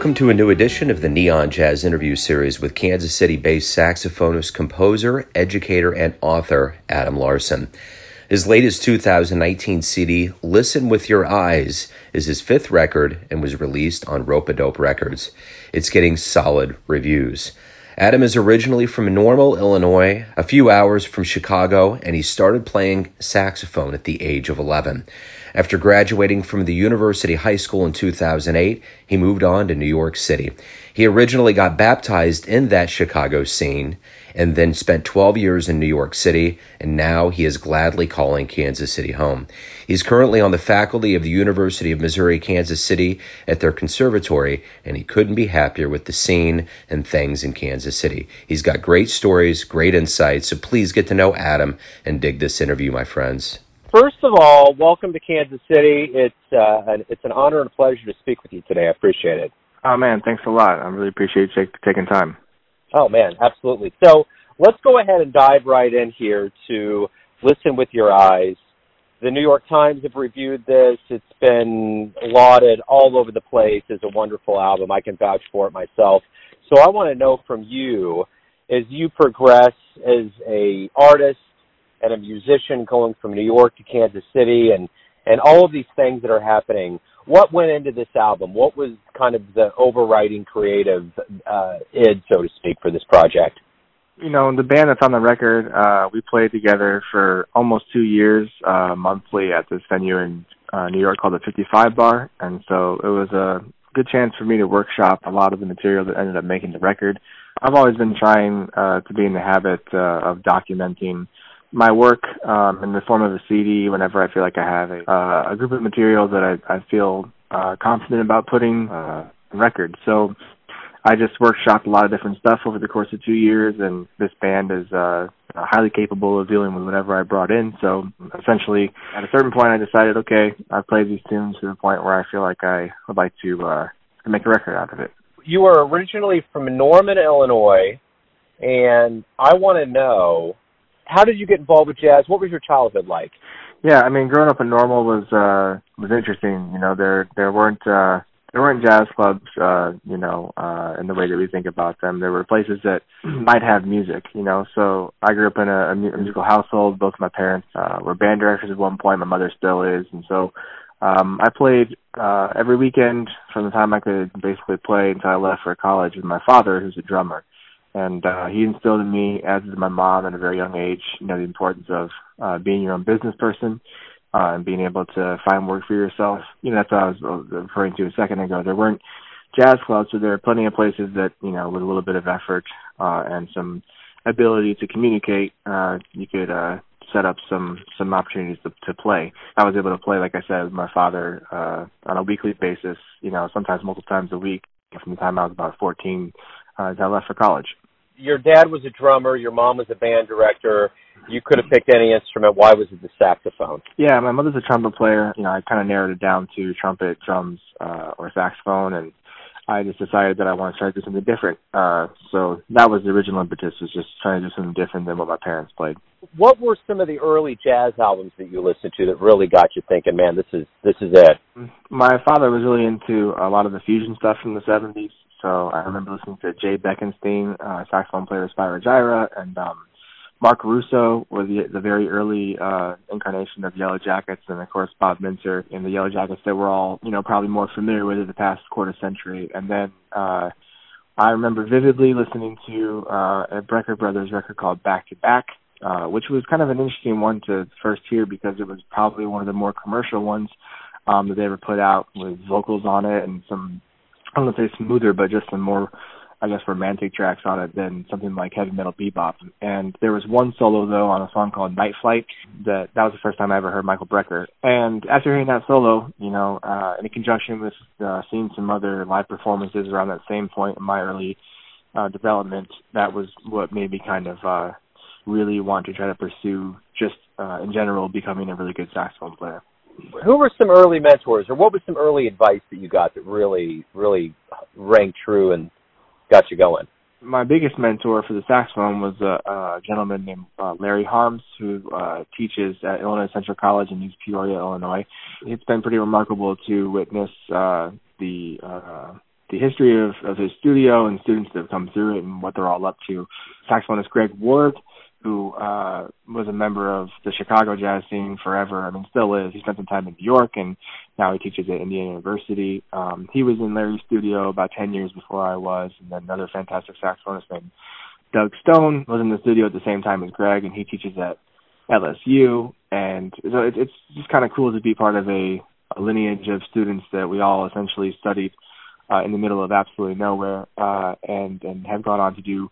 Welcome to a new edition of the Neon Jazz interview series with Kansas City based saxophonist, composer, educator, and author Adam Larson. His latest 2019 CD, Listen With Your Eyes, is his fifth record and was released on Rope Dope Records. It's getting solid reviews. Adam is originally from Normal, Illinois, a few hours from Chicago, and he started playing saxophone at the age of 11. After graduating from the University High School in 2008, he moved on to New York City. He originally got baptized in that Chicago scene and then spent 12 years in New York City, and now he is gladly calling Kansas City home. He's currently on the faculty of the University of Missouri Kansas City at their conservatory, and he couldn't be happier with the scene and things in Kansas City. He's got great stories, great insights, so please get to know Adam and dig this interview, my friends. First of all, welcome to Kansas City. It's uh, an, it's an honor and a pleasure to speak with you today. I appreciate it. Oh man, thanks a lot. I really appreciate you taking time. Oh man, absolutely. So let's go ahead and dive right in here to listen with your eyes. The New York Times have reviewed this. It's been lauded all over the place as a wonderful album. I can vouch for it myself. So I want to know from you, as you progress as a artist and a musician going from New York to Kansas City and and all of these things that are happening. What went into this album? What was kind of the overriding creative uh, id, so to speak, for this project? You know, the band that's on the record, uh, we played together for almost two years, uh, monthly at this venue in uh, New York called the 55 Bar, and so it was a good chance for me to workshop a lot of the material that ended up making the record. I've always been trying uh, to be in the habit uh, of documenting my work um, in the form of a CD whenever I feel like I have a, uh, a group of materials that I, I feel uh, confident about putting uh, record. So I just workshopped a lot of different stuff over the course of two years, and this band is uh, highly capable of dealing with whatever I brought in. So essentially, at a certain point, I decided, okay, I've played these tunes to the point where I feel like I would like to, uh, make a record out of it. You are originally from Normal, Illinois, and I want to know how did you get involved with jazz? What was your childhood like? Yeah, I mean, growing up in Normal was uh was interesting. You know, there there weren't uh there weren't jazz clubs, uh, you know, uh, in the way that we think about them. There were places that might have music, you know. So I grew up in a, a musical household. Both my parents uh, were band directors at one point. My mother still is, and so um, I played uh, every weekend from the time I could basically play until I left for college with my father, who's a drummer and uh, he instilled in me, as did my mom, at a very young age, you know, the importance of uh, being your own business person uh, and being able to find work for yourself. You know, that's what I was uh, referring to a second ago. There weren't jazz clubs, so there are plenty of places that, you know, with a little bit of effort uh, and some ability to communicate, uh, you could uh, set up some some opportunities to, to play. I was able to play, like I said, with my father uh, on a weekly basis. You know, sometimes multiple times a week from the time I was about 14 uh, until I left for college your dad was a drummer, your mom was a band director. You could have picked any instrument. Why was it the saxophone? Yeah, my mother's a trumpet player. You know, I kind of narrowed it down to trumpet, drums, uh, or saxophone, and I just decided that I wanted to try to do something different. Uh, so that was the original impetus, was just trying to do something different than what my parents played. What were some of the early jazz albums that you listened to that really got you thinking, man, this is this is it? My father was really into a lot of the fusion stuff from the '70s. So I remember listening to Jay Beckenstein, uh, saxophone player Spyro Gyra, and um, Marc Russo were the, the very early uh, incarnation of Yellow Jackets, and of course Bob Mintzer in the Yellow Jackets that we're all you know probably more familiar with in the past quarter century. And then uh, I remember vividly listening to uh, a Brecker Brothers record called Back to Back, uh, which was kind of an interesting one to first hear because it was probably one of the more commercial ones um, that they ever put out with vocals on it and some I don't say smoother, but just some more, I guess, romantic tracks on it than something like Heavy Metal Bebop. And there was one solo though on a song called Night Flight that that was the first time I ever heard Michael Brecker. And after hearing that solo, you know, uh, in conjunction with uh, seeing some other live performances around that same point in my early uh, development, that was what made me kind of uh, really want to try to pursue just uh, in general becoming a really good saxophone player who were some early mentors, or what was some early advice that you got that really, really rang true and got you going? My biggest mentor for the saxophone was a, a gentleman named uh, Larry Harms, who uh, teaches at Illinois Central College in East Peoria, Illinois. It's been pretty remarkable to witness uh, the uh, the history of, of his studio and students that have come through it and what they're all up to. Saxophonist Greg Ward, who uh, was a member of the Chicago jazz scene forever. I mean, still is. He spent some time in New York, and now he teaches at Indiana University. Um, he was in Larry's studio about 10 years before I was, and then another fantastic saxophonist named Doug Stone was in the studio at the same time as Greg, and he teaches at LSU. And so it, it's just kind of cool to be part of a, a lineage of students that we all essentially studied uh, in the middle of absolutely nowhere, uh, and and have gone on to do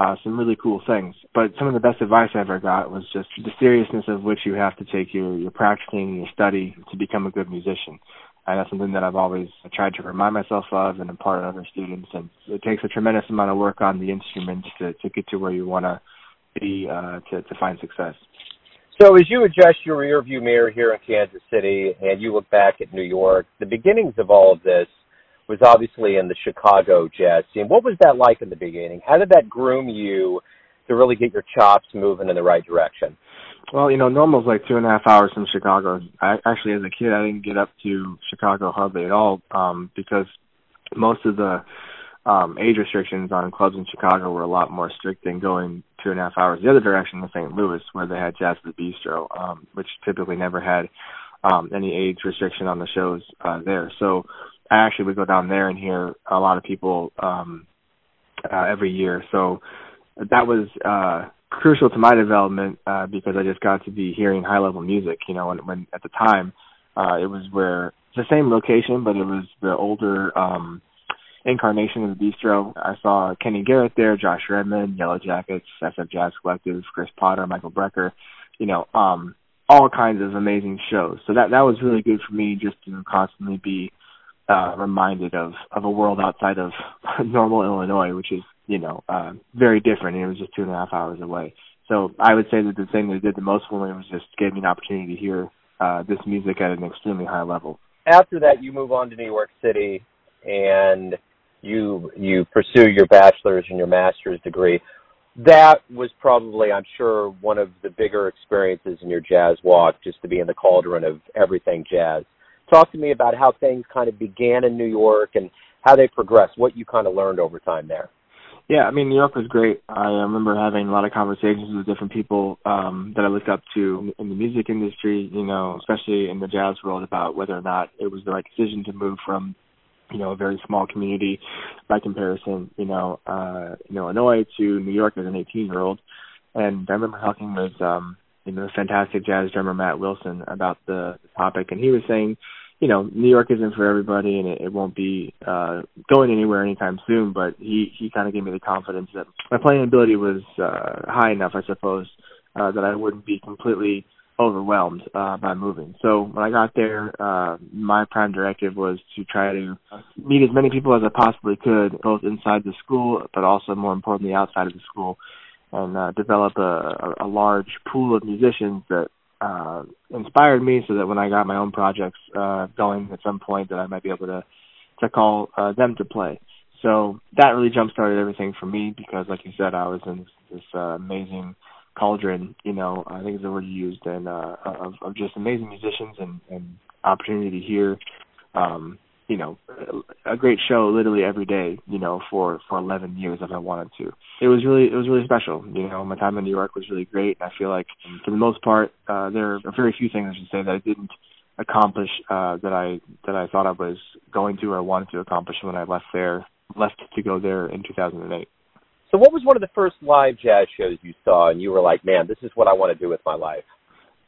uh, some really cool things. But some of the best advice I ever got was just the seriousness of which you have to take your, your practicing your study to become a good musician. And that's something that I've always tried to remind myself of and impart on other students. And it takes a tremendous amount of work on the instruments to, to get to where you want to be uh, to, to find success. So as you adjust your rearview mirror here in Kansas City and you look back at New York, the beginnings of all of this was obviously in the Chicago jazz scene. What was that like in the beginning? How did that groom you to really get your chops moving in the right direction? Well, you know, normal's like two and a half hours from Chicago. I actually, as a kid, I didn't get up to Chicago hardly at all um, because most of the um, age restrictions on clubs in Chicago were a lot more strict than going two and a half hours the other direction to St. Louis, where they had Jazz at the Bistro, um, which typically never had um, any age restriction on the shows uh, there. So I actually would go down there and hear a lot of people um uh, every year. So that was uh crucial to my development uh because I just got to be hearing high level music, you know, when when at the time uh it was where it's the same location but it was the older um incarnation of the bistro. I saw Kenny Garrett there, Josh Redman, Yellow Jackets, SF Jazz Collective, Chris Potter, Michael Brecker, you know, um all kinds of amazing shows. So that that was really good for me just to constantly be uh, reminded of of a world outside of normal Illinois, which is you know uh, very different. And it was just two and a half hours away. So I would say that the thing that did the most for me was just gave me an opportunity to hear uh, this music at an extremely high level. After that, you move on to New York City, and you you pursue your bachelor's and your master's degree. That was probably, I'm sure, one of the bigger experiences in your jazz walk, just to be in the cauldron of everything jazz talk to me about how things kind of began in New York and how they progressed, what you kind of learned over time there. Yeah, I mean, New York was great. I remember having a lot of conversations with different people um, that I looked up to in the music industry, you know, especially in the jazz world, about whether or not it was the right decision to move from, you know, a very small community by comparison, you know, uh, in Illinois to New York as an 18 year old. And I remember talking with, um, you know, the fantastic jazz drummer Matt Wilson about the, the topic, and he was saying, you know, New York isn't for everybody, and it, it won't be uh, going anywhere anytime soon. But he he kind of gave me the confidence that my playing ability was uh, high enough, I suppose, uh, that I wouldn't be completely overwhelmed uh, by moving. So when I got there, uh, my prime directive was to try to meet as many people as I possibly could, both inside the school, but also more importantly outside of the school, and uh, develop a, a, a large pool of musicians that uh, inspired me so that when I got my own projects uh, going at some point that I might be able to to call uh, them to play. So that really jump started everything for me because, like you said, I was in this, uh, amazing cauldron. You know, I think is the word you used, and uh, of, of just amazing musicians and, and opportunity to hear um, you know a great show literally every day you know for for 11 years if I wanted to. It was really it was really special you know. My time in New York was really great. And I feel like for the most part uh there are very few things I should say that I didn't accomplish uh that I that I thought I was going to or wanted to accomplish when I left there left to go there in 2008 so what was one of the first live jazz shows you saw and you were like man this is what I want to do with my life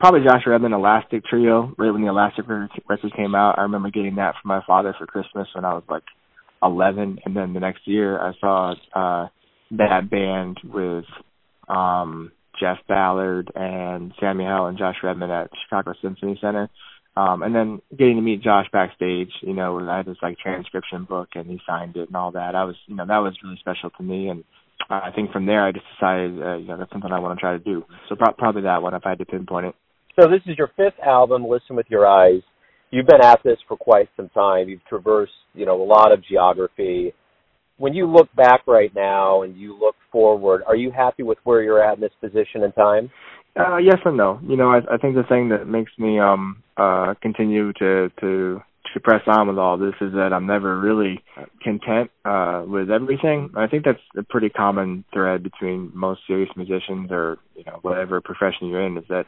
probably Josh Redman Elastic Trio. Right when the Elastic record came out, I remember getting that from my father for Christmas when I was like 11, and then the next year I saw uh that band with um Jeff Ballard and Sam Yahel and Josh Redman at Chicago Symphony Center. Um and then getting to meet Josh backstage, you know, I had this like transcription book and he signed it and all that. I was you know, that was really special to me and I think from there I just decided uh, you know that's something I want to try to do. So pro- probably that one if I had to pinpoint it. So this is your fifth album, Listen with Your Eyes. You've been at this for quite some time. You've traversed, you know, a lot of geography. When you look back right now and you look forward, are you happy with where you're at in this position in time? Uh, yes and no. You know, I, I think the thing that makes me um uh continue to to to press on with all this is that I'm never really content uh, with everything. I think that's a pretty common thread between most serious musicians or you know whatever profession you're in is that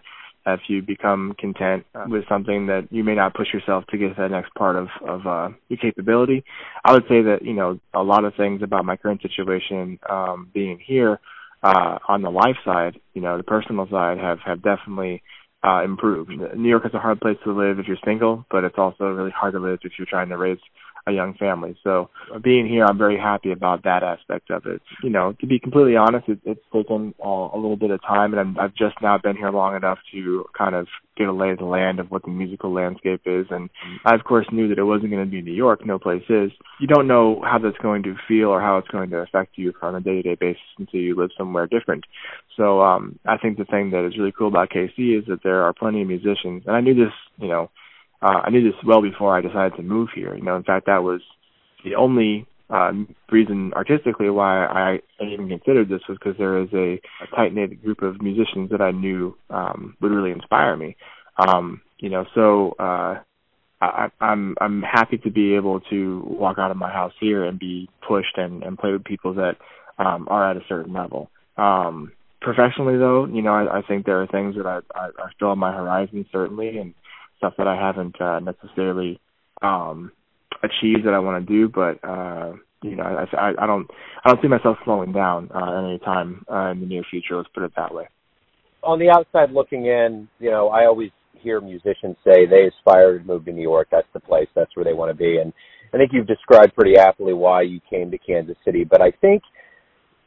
if you become content with something that you may not push yourself to get to that next part of of uh, your capability. I would say that you know a lot of things about my current situation um, being here uh, on the life side, you know, the personal side have have definitely uh, improved. New York is a hard place to live if you're single, but it's also really hard to live if you're trying to raise a young family. So being here, I'm very happy about that aspect of it. You know, to be completely honest, it, it's taken uh, a little bit of time, and I'm, I've just now been here long enough to kind of get a lay of the land of what the musical landscape is. And I, of course, knew that it wasn't going to be New York. No place is. You don't know how that's going to feel or how it's going to affect you on a day-to-day basis until you live somewhere different. So um, I think the thing that is really cool about KC is that there are plenty of musicians, and I knew this, you know uh, I knew this well before I decided to move here. You know, in fact, that was the only uh, reason artistically why I, I even considered this was because there is a, a tight knit group of musicians that I knew um, would really inspire me. Um, you know, so uh, I, I'm I'm happy to be able to walk out of my house here and be pushed and, and play with people that um, are at a certain level. Um, professionally, though, you know, I, I think there are things that I, I are still on my horizon certainly, and stuff that I haven't uh, necessarily um, achieved that I want to do, but uh, you know, I, I, I don't I don't see myself slowing down uh, any time uh, in the near future. Let's put it that way. On the outside looking in, you know, I always hear musicians say they aspire to move to New York. That's the place. That's where they want to be. And I think you've described pretty aptly why you came to Kansas City. But I think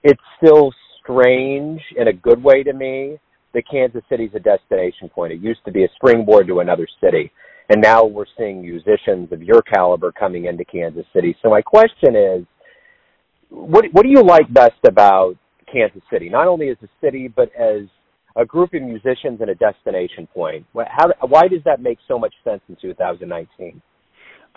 it's still strange in a good way to me that Kansas City's a destination point. It used to be a springboard to another city. And now we're seeing musicians of your caliber coming into Kansas City. So my question is, what what do you like best about Kansas City? Not only as a city, but as a group of musicians and a destination point. How, why does that make so much sense in 2019?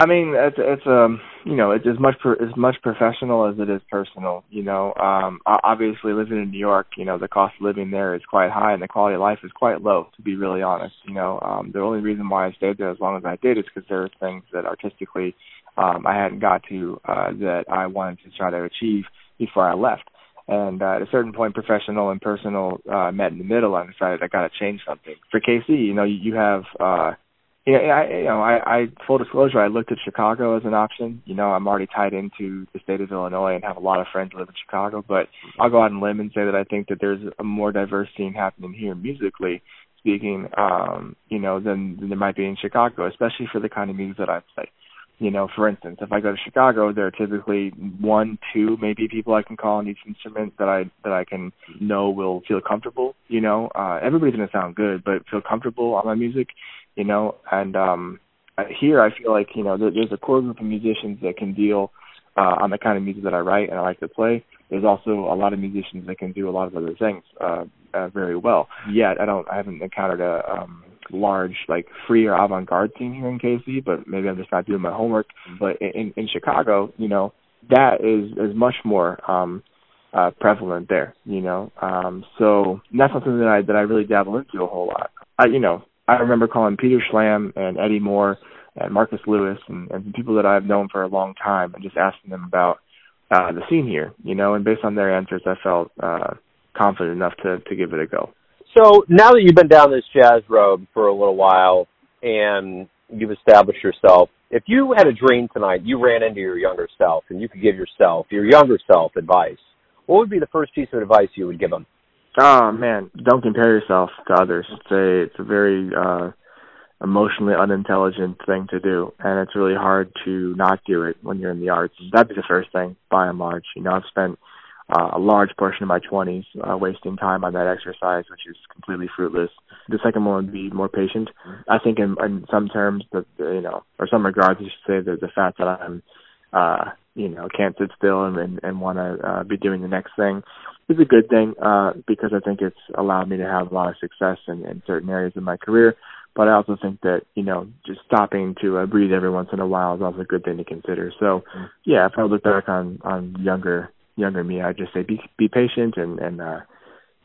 I mean, it's it's um you know it's as much per, as much professional as it is personal. You know, um obviously living in New York, you know the cost of living there is quite high and the quality of life is quite low. To be really honest, you know, um the only reason why I stayed there as long as I did is because there are things that artistically um I hadn't got to uh that I wanted to try to achieve before I left. And uh, at a certain point, professional and personal uh, met in the middle. I decided I got to change something. For KC, you know, you, you have uh, yeah, I, you know, I, I full disclosure, I looked at Chicago as an option. You know, I'm already tied into the state of Illinois and have a lot of friends who live in Chicago. But I'll go out on a limb and say that I think that there's a more diverse scene happening here musically speaking, um, you know, than, than there might be in Chicago, especially for the kind of music that I play. You know, for instance, if I go to Chicago, there are typically one, two, maybe people I can call on each instrument that I that I can know will feel comfortable. You know, uh, everybody's gonna sound good, but feel comfortable on my music you know. And um, here, I feel like you know there, there's a core group of musicians that can deal uh, on the kind of music that I write and I like to play. There's also a lot of musicians that can do a lot of other things uh, uh, very well. Yet, I don't, I haven't encountered a um, large like free or avant-garde scene here in KC, but maybe I'm just not doing my homework. But in in Chicago, you know, that is is much more um uh prevalent there, you know. Um so that's something that I that I really dabble into a whole lot. I you know, I remember calling Peter Schlamb and Eddie Moore and Marcus Lewis and, and people that I've known for a long time and just asking them about uh, the scene here, you know, and based on their answers, I felt uh, confident enough to, to give it a go. So now that you've been down this jazz road for a little while and you've established yourself, if you had a dream tonight, you ran into your younger self and you could give yourself, your younger self, advice, what would be the first piece of advice you would give them? Oh man, don't compare yourself to others. It's a it's a very uh emotionally unintelligent thing to do and it's really hard to not do it when you're in the arts. That'd be the first thing by and large. You know, I've spent uh, a large portion of my 20s uh, wasting time on that exercise, which is completely fruitless. The second one would be more patient. I think in, in some terms, that you know, or some regards, you should say that the fact that I'm, uh, you know, can't sit still and and, and want to uh, be doing the next thing is a good thing uh, because I think it's allowed me to have a lot of success in, in certain areas of my career. But I also think that you know just stopping to uh, breathe every once in a while is also a good thing to consider. So yeah, if I look back on on younger younger me, I'd just say be be patient and and uh,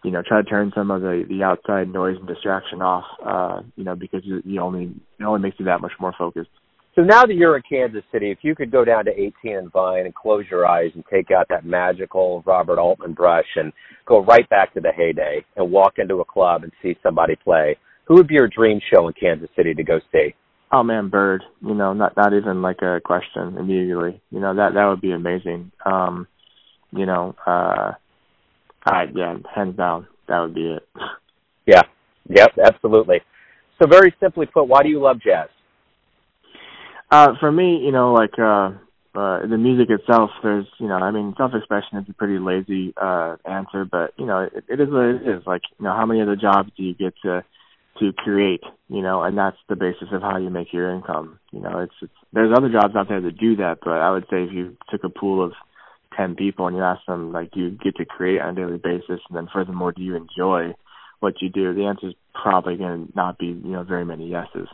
you know try to turn some of the the outside noise and distraction off. Uh, you know because you, you only it only makes you that much more focused. So now that you're in Kansas City, if you could go down to 18 and Vine and close your eyes and take out that magical Robert Altman brush and go right back to the heyday and walk into a club and see somebody play, who would be your dream show in Kansas City to go see? Oh man, Bird. You know, not not even like a question immediately. You know that that would be amazing. Um, you know, uh, I yeah, hands down, that would be it. Yeah. Yep. Absolutely. So very simply put, why do you love jazz? Uh, for me, you know, like uh, uh, the music itself, there's, you know, I mean, self-expression is a pretty lazy uh, answer, but you know, it, it is what it is. Like, you know, how many other jobs do you get to to create? You know, and that's the basis of how you make your income. You know, it's, it's there's other jobs out there that do that, but I would say if you took a pool of ten people and you ask them, like, do you get to create on a daily basis, and then furthermore, do you enjoy what you do? The answer is probably going to not be, you know, very many yeses.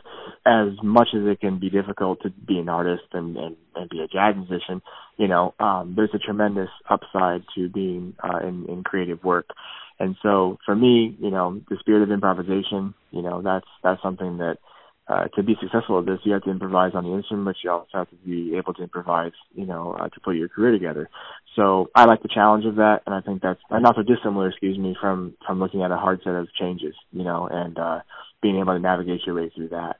As much as it can be difficult to be an artist and, and, and be a jazz musician, you know, um, there's a tremendous upside to being uh, in, in creative work. And so for me, you know, the spirit of improvisation, you know, that's that's something that uh, to be successful at this, you have to improvise on the instrument, but you also have to be able to improvise, you know, uh, to put your career together. So I like the challenge of that, and I think that's not so dissimilar, excuse me, from from looking at a hard set of changes, you know, and uh, being able to navigate your way through that.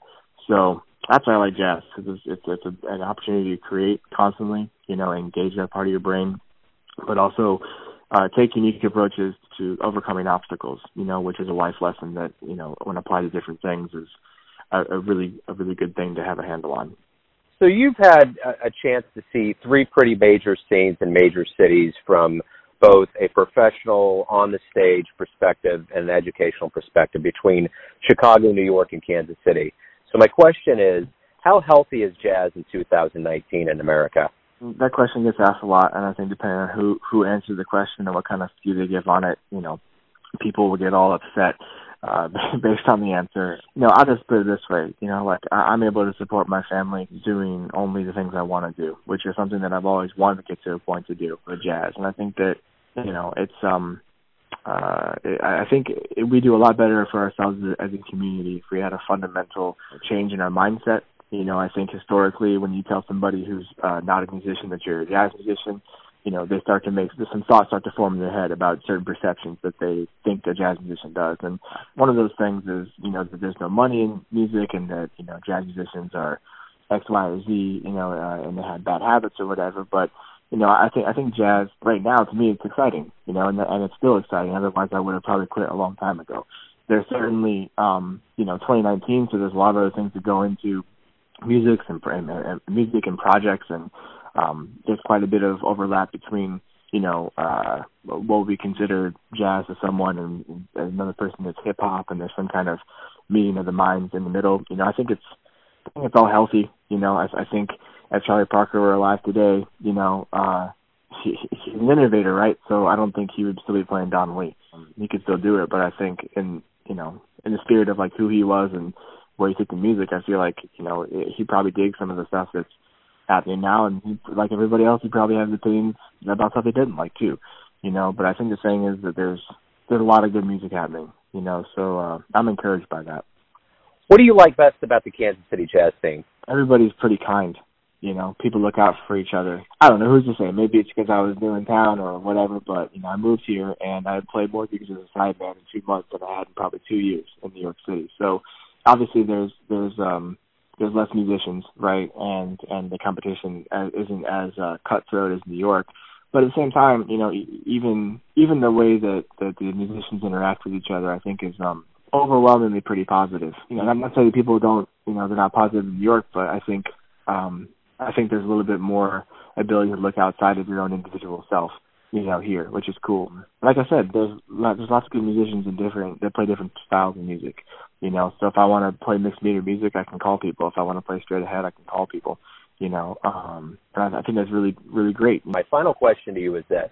So that's why I like jazz. It's it's, it's a, an opportunity to create constantly, you know, engage that part of your brain, but also uh, take unique approaches to overcoming obstacles, you know, which is a life lesson that you know when applied to different things is a, a really a really good thing to have a handle on. So you've had a, a chance to see three pretty major scenes in major cities from both a professional on the stage perspective and an educational perspective between Chicago, New York, and Kansas City. So my question is, how healthy is jazz in 2019 in America? That question gets asked a lot, and I think depending on who who answers the question and what kind of view they give on it, you know, people will get all upset uh, based on the answer. You know, I'll just put it this way. You know, like I- I'm able to support my family doing only the things I want to do, which is something that I've always wanted to get to a point to do for jazz. And I think that you know, it's um, uh, I think we do a lot better for ourselves as a community if we had a fundamental change in our mindset. You know, I think historically, when you tell somebody who's uh, not a musician that you're a jazz musician, you know, they start to make some thoughts start to form in their head about certain perceptions that they think a jazz musician does. And one of those things is, you know, that there's no money in music and that, you know, jazz musicians are X, Y, or Z, you know, uh, and they have bad habits or whatever. But, you know, I think I think jazz right now to me it's exciting, you know, and and it's still exciting. Otherwise, I would have probably quit a long time ago. There's certainly, um, you know, 2019, so there's a lot of other things to go into music and, and, and music and projects and um, there's quite a bit of overlap between you know uh, what we consider jazz to someone and, and another person that's hip hop, and there's some kind of meeting of the minds in the middle. You know, I think it's I think it's all healthy. You know, I, I think if Charlie Parker were alive today, you know, uh, he, he's an innovator, right? So I don't think he would still be playing Donna Lee. He could still do it, but I think in you know in the spirit of like who he was and where he took the music, I feel like you know he probably digs some of the stuff that's happening now, and he, like everybody else, he probably has opinions about stuff he didn't like too, you know. But I think the thing is that there's there's a lot of good music happening, you know. So uh, I'm encouraged by that. What do you like best about the Kansas City jazz scene? Everybody's pretty kind. You know, people look out for each other. I don't know who's to say. Maybe it's because I was new in town or whatever. But you know, I moved here and I played more gigs as a sideman in two months than I had in probably two years in New York City. So obviously, there's there's um there's less musicians, right? And and the competition isn't as uh, cutthroat as New York. But at the same time, you know, even even the way that that the musicians interact with each other, I think is um overwhelmingly pretty positive. You know, I'm not saying people don't, you know, they're not positive in New York, but I think um I think there's a little bit more ability to look outside of your own individual self you know, here, which is cool. Like I said, there's there's lots of good musicians in different that play different styles of music. You know, so if I want to play mixed meter music, I can call people. If I want to play straight ahead, I can call people. You know, um, and I, I think that's really really great. My final question to you is this: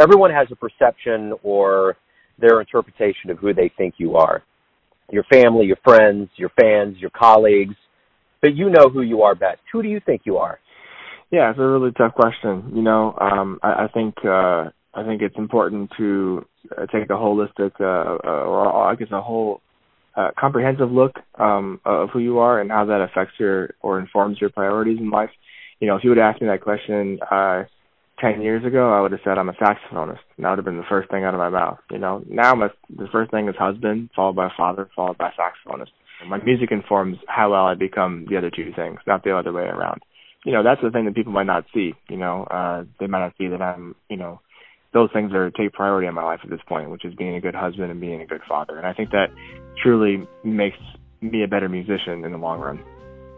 Everyone has a perception or their interpretation of who they think you are. Your family, your friends, your fans, your colleagues, but you know who you are best. Who do you think you are? Yeah, it's a really tough question. You know, um, I, I think uh, I think it's important to uh, take a holistic, uh, uh, or I guess a whole comprehensive look um, of who you are and how that affects your or informs your priorities in life. You know, if you would ask me that question uh, ten years ago, I would have said I'm a saxophonist, that would have been the first thing out of my mouth. You know, now my the first thing is husband, followed by father, followed by saxophonist. My music informs how well I become the other two things, not the other way around. You know, that's the thing that people might not see. You know, uh, they might not see that I'm, you know, those things are take priority in my life at this point, which is being a good husband and being a good father. And I think that truly makes me a better musician in the long run.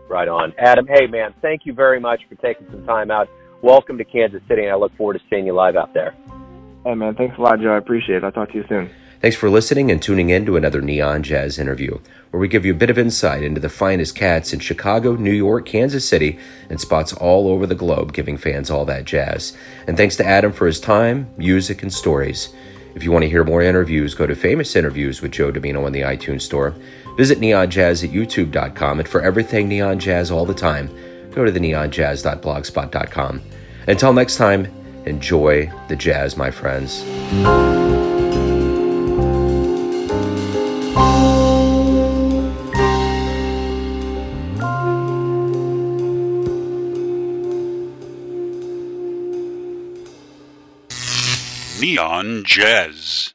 Right on. Adam, hey man, thank you very much for taking some time out. Welcome to Kansas City, and I look forward to seeing you live out there. Hey man, thanks a lot, Joe. I appreciate it. I'll talk to you soon. Thanks for listening and tuning in to another Neon Jazz interview, where we give you a bit of insight into the finest cats in Chicago, New York, Kansas City, and spots all over the globe, giving fans all that jazz. And thanks to Adam for his time, music, and stories. If you want to hear more interviews, go to Famous Interviews with Joe Domino on the iTunes Store. Visit neonjazz at youtube.com, and for everything Neon Jazz all the time, go to the neonjazz.blogspot.com. Until next time, enjoy the jazz, my friends. Neon Jazz.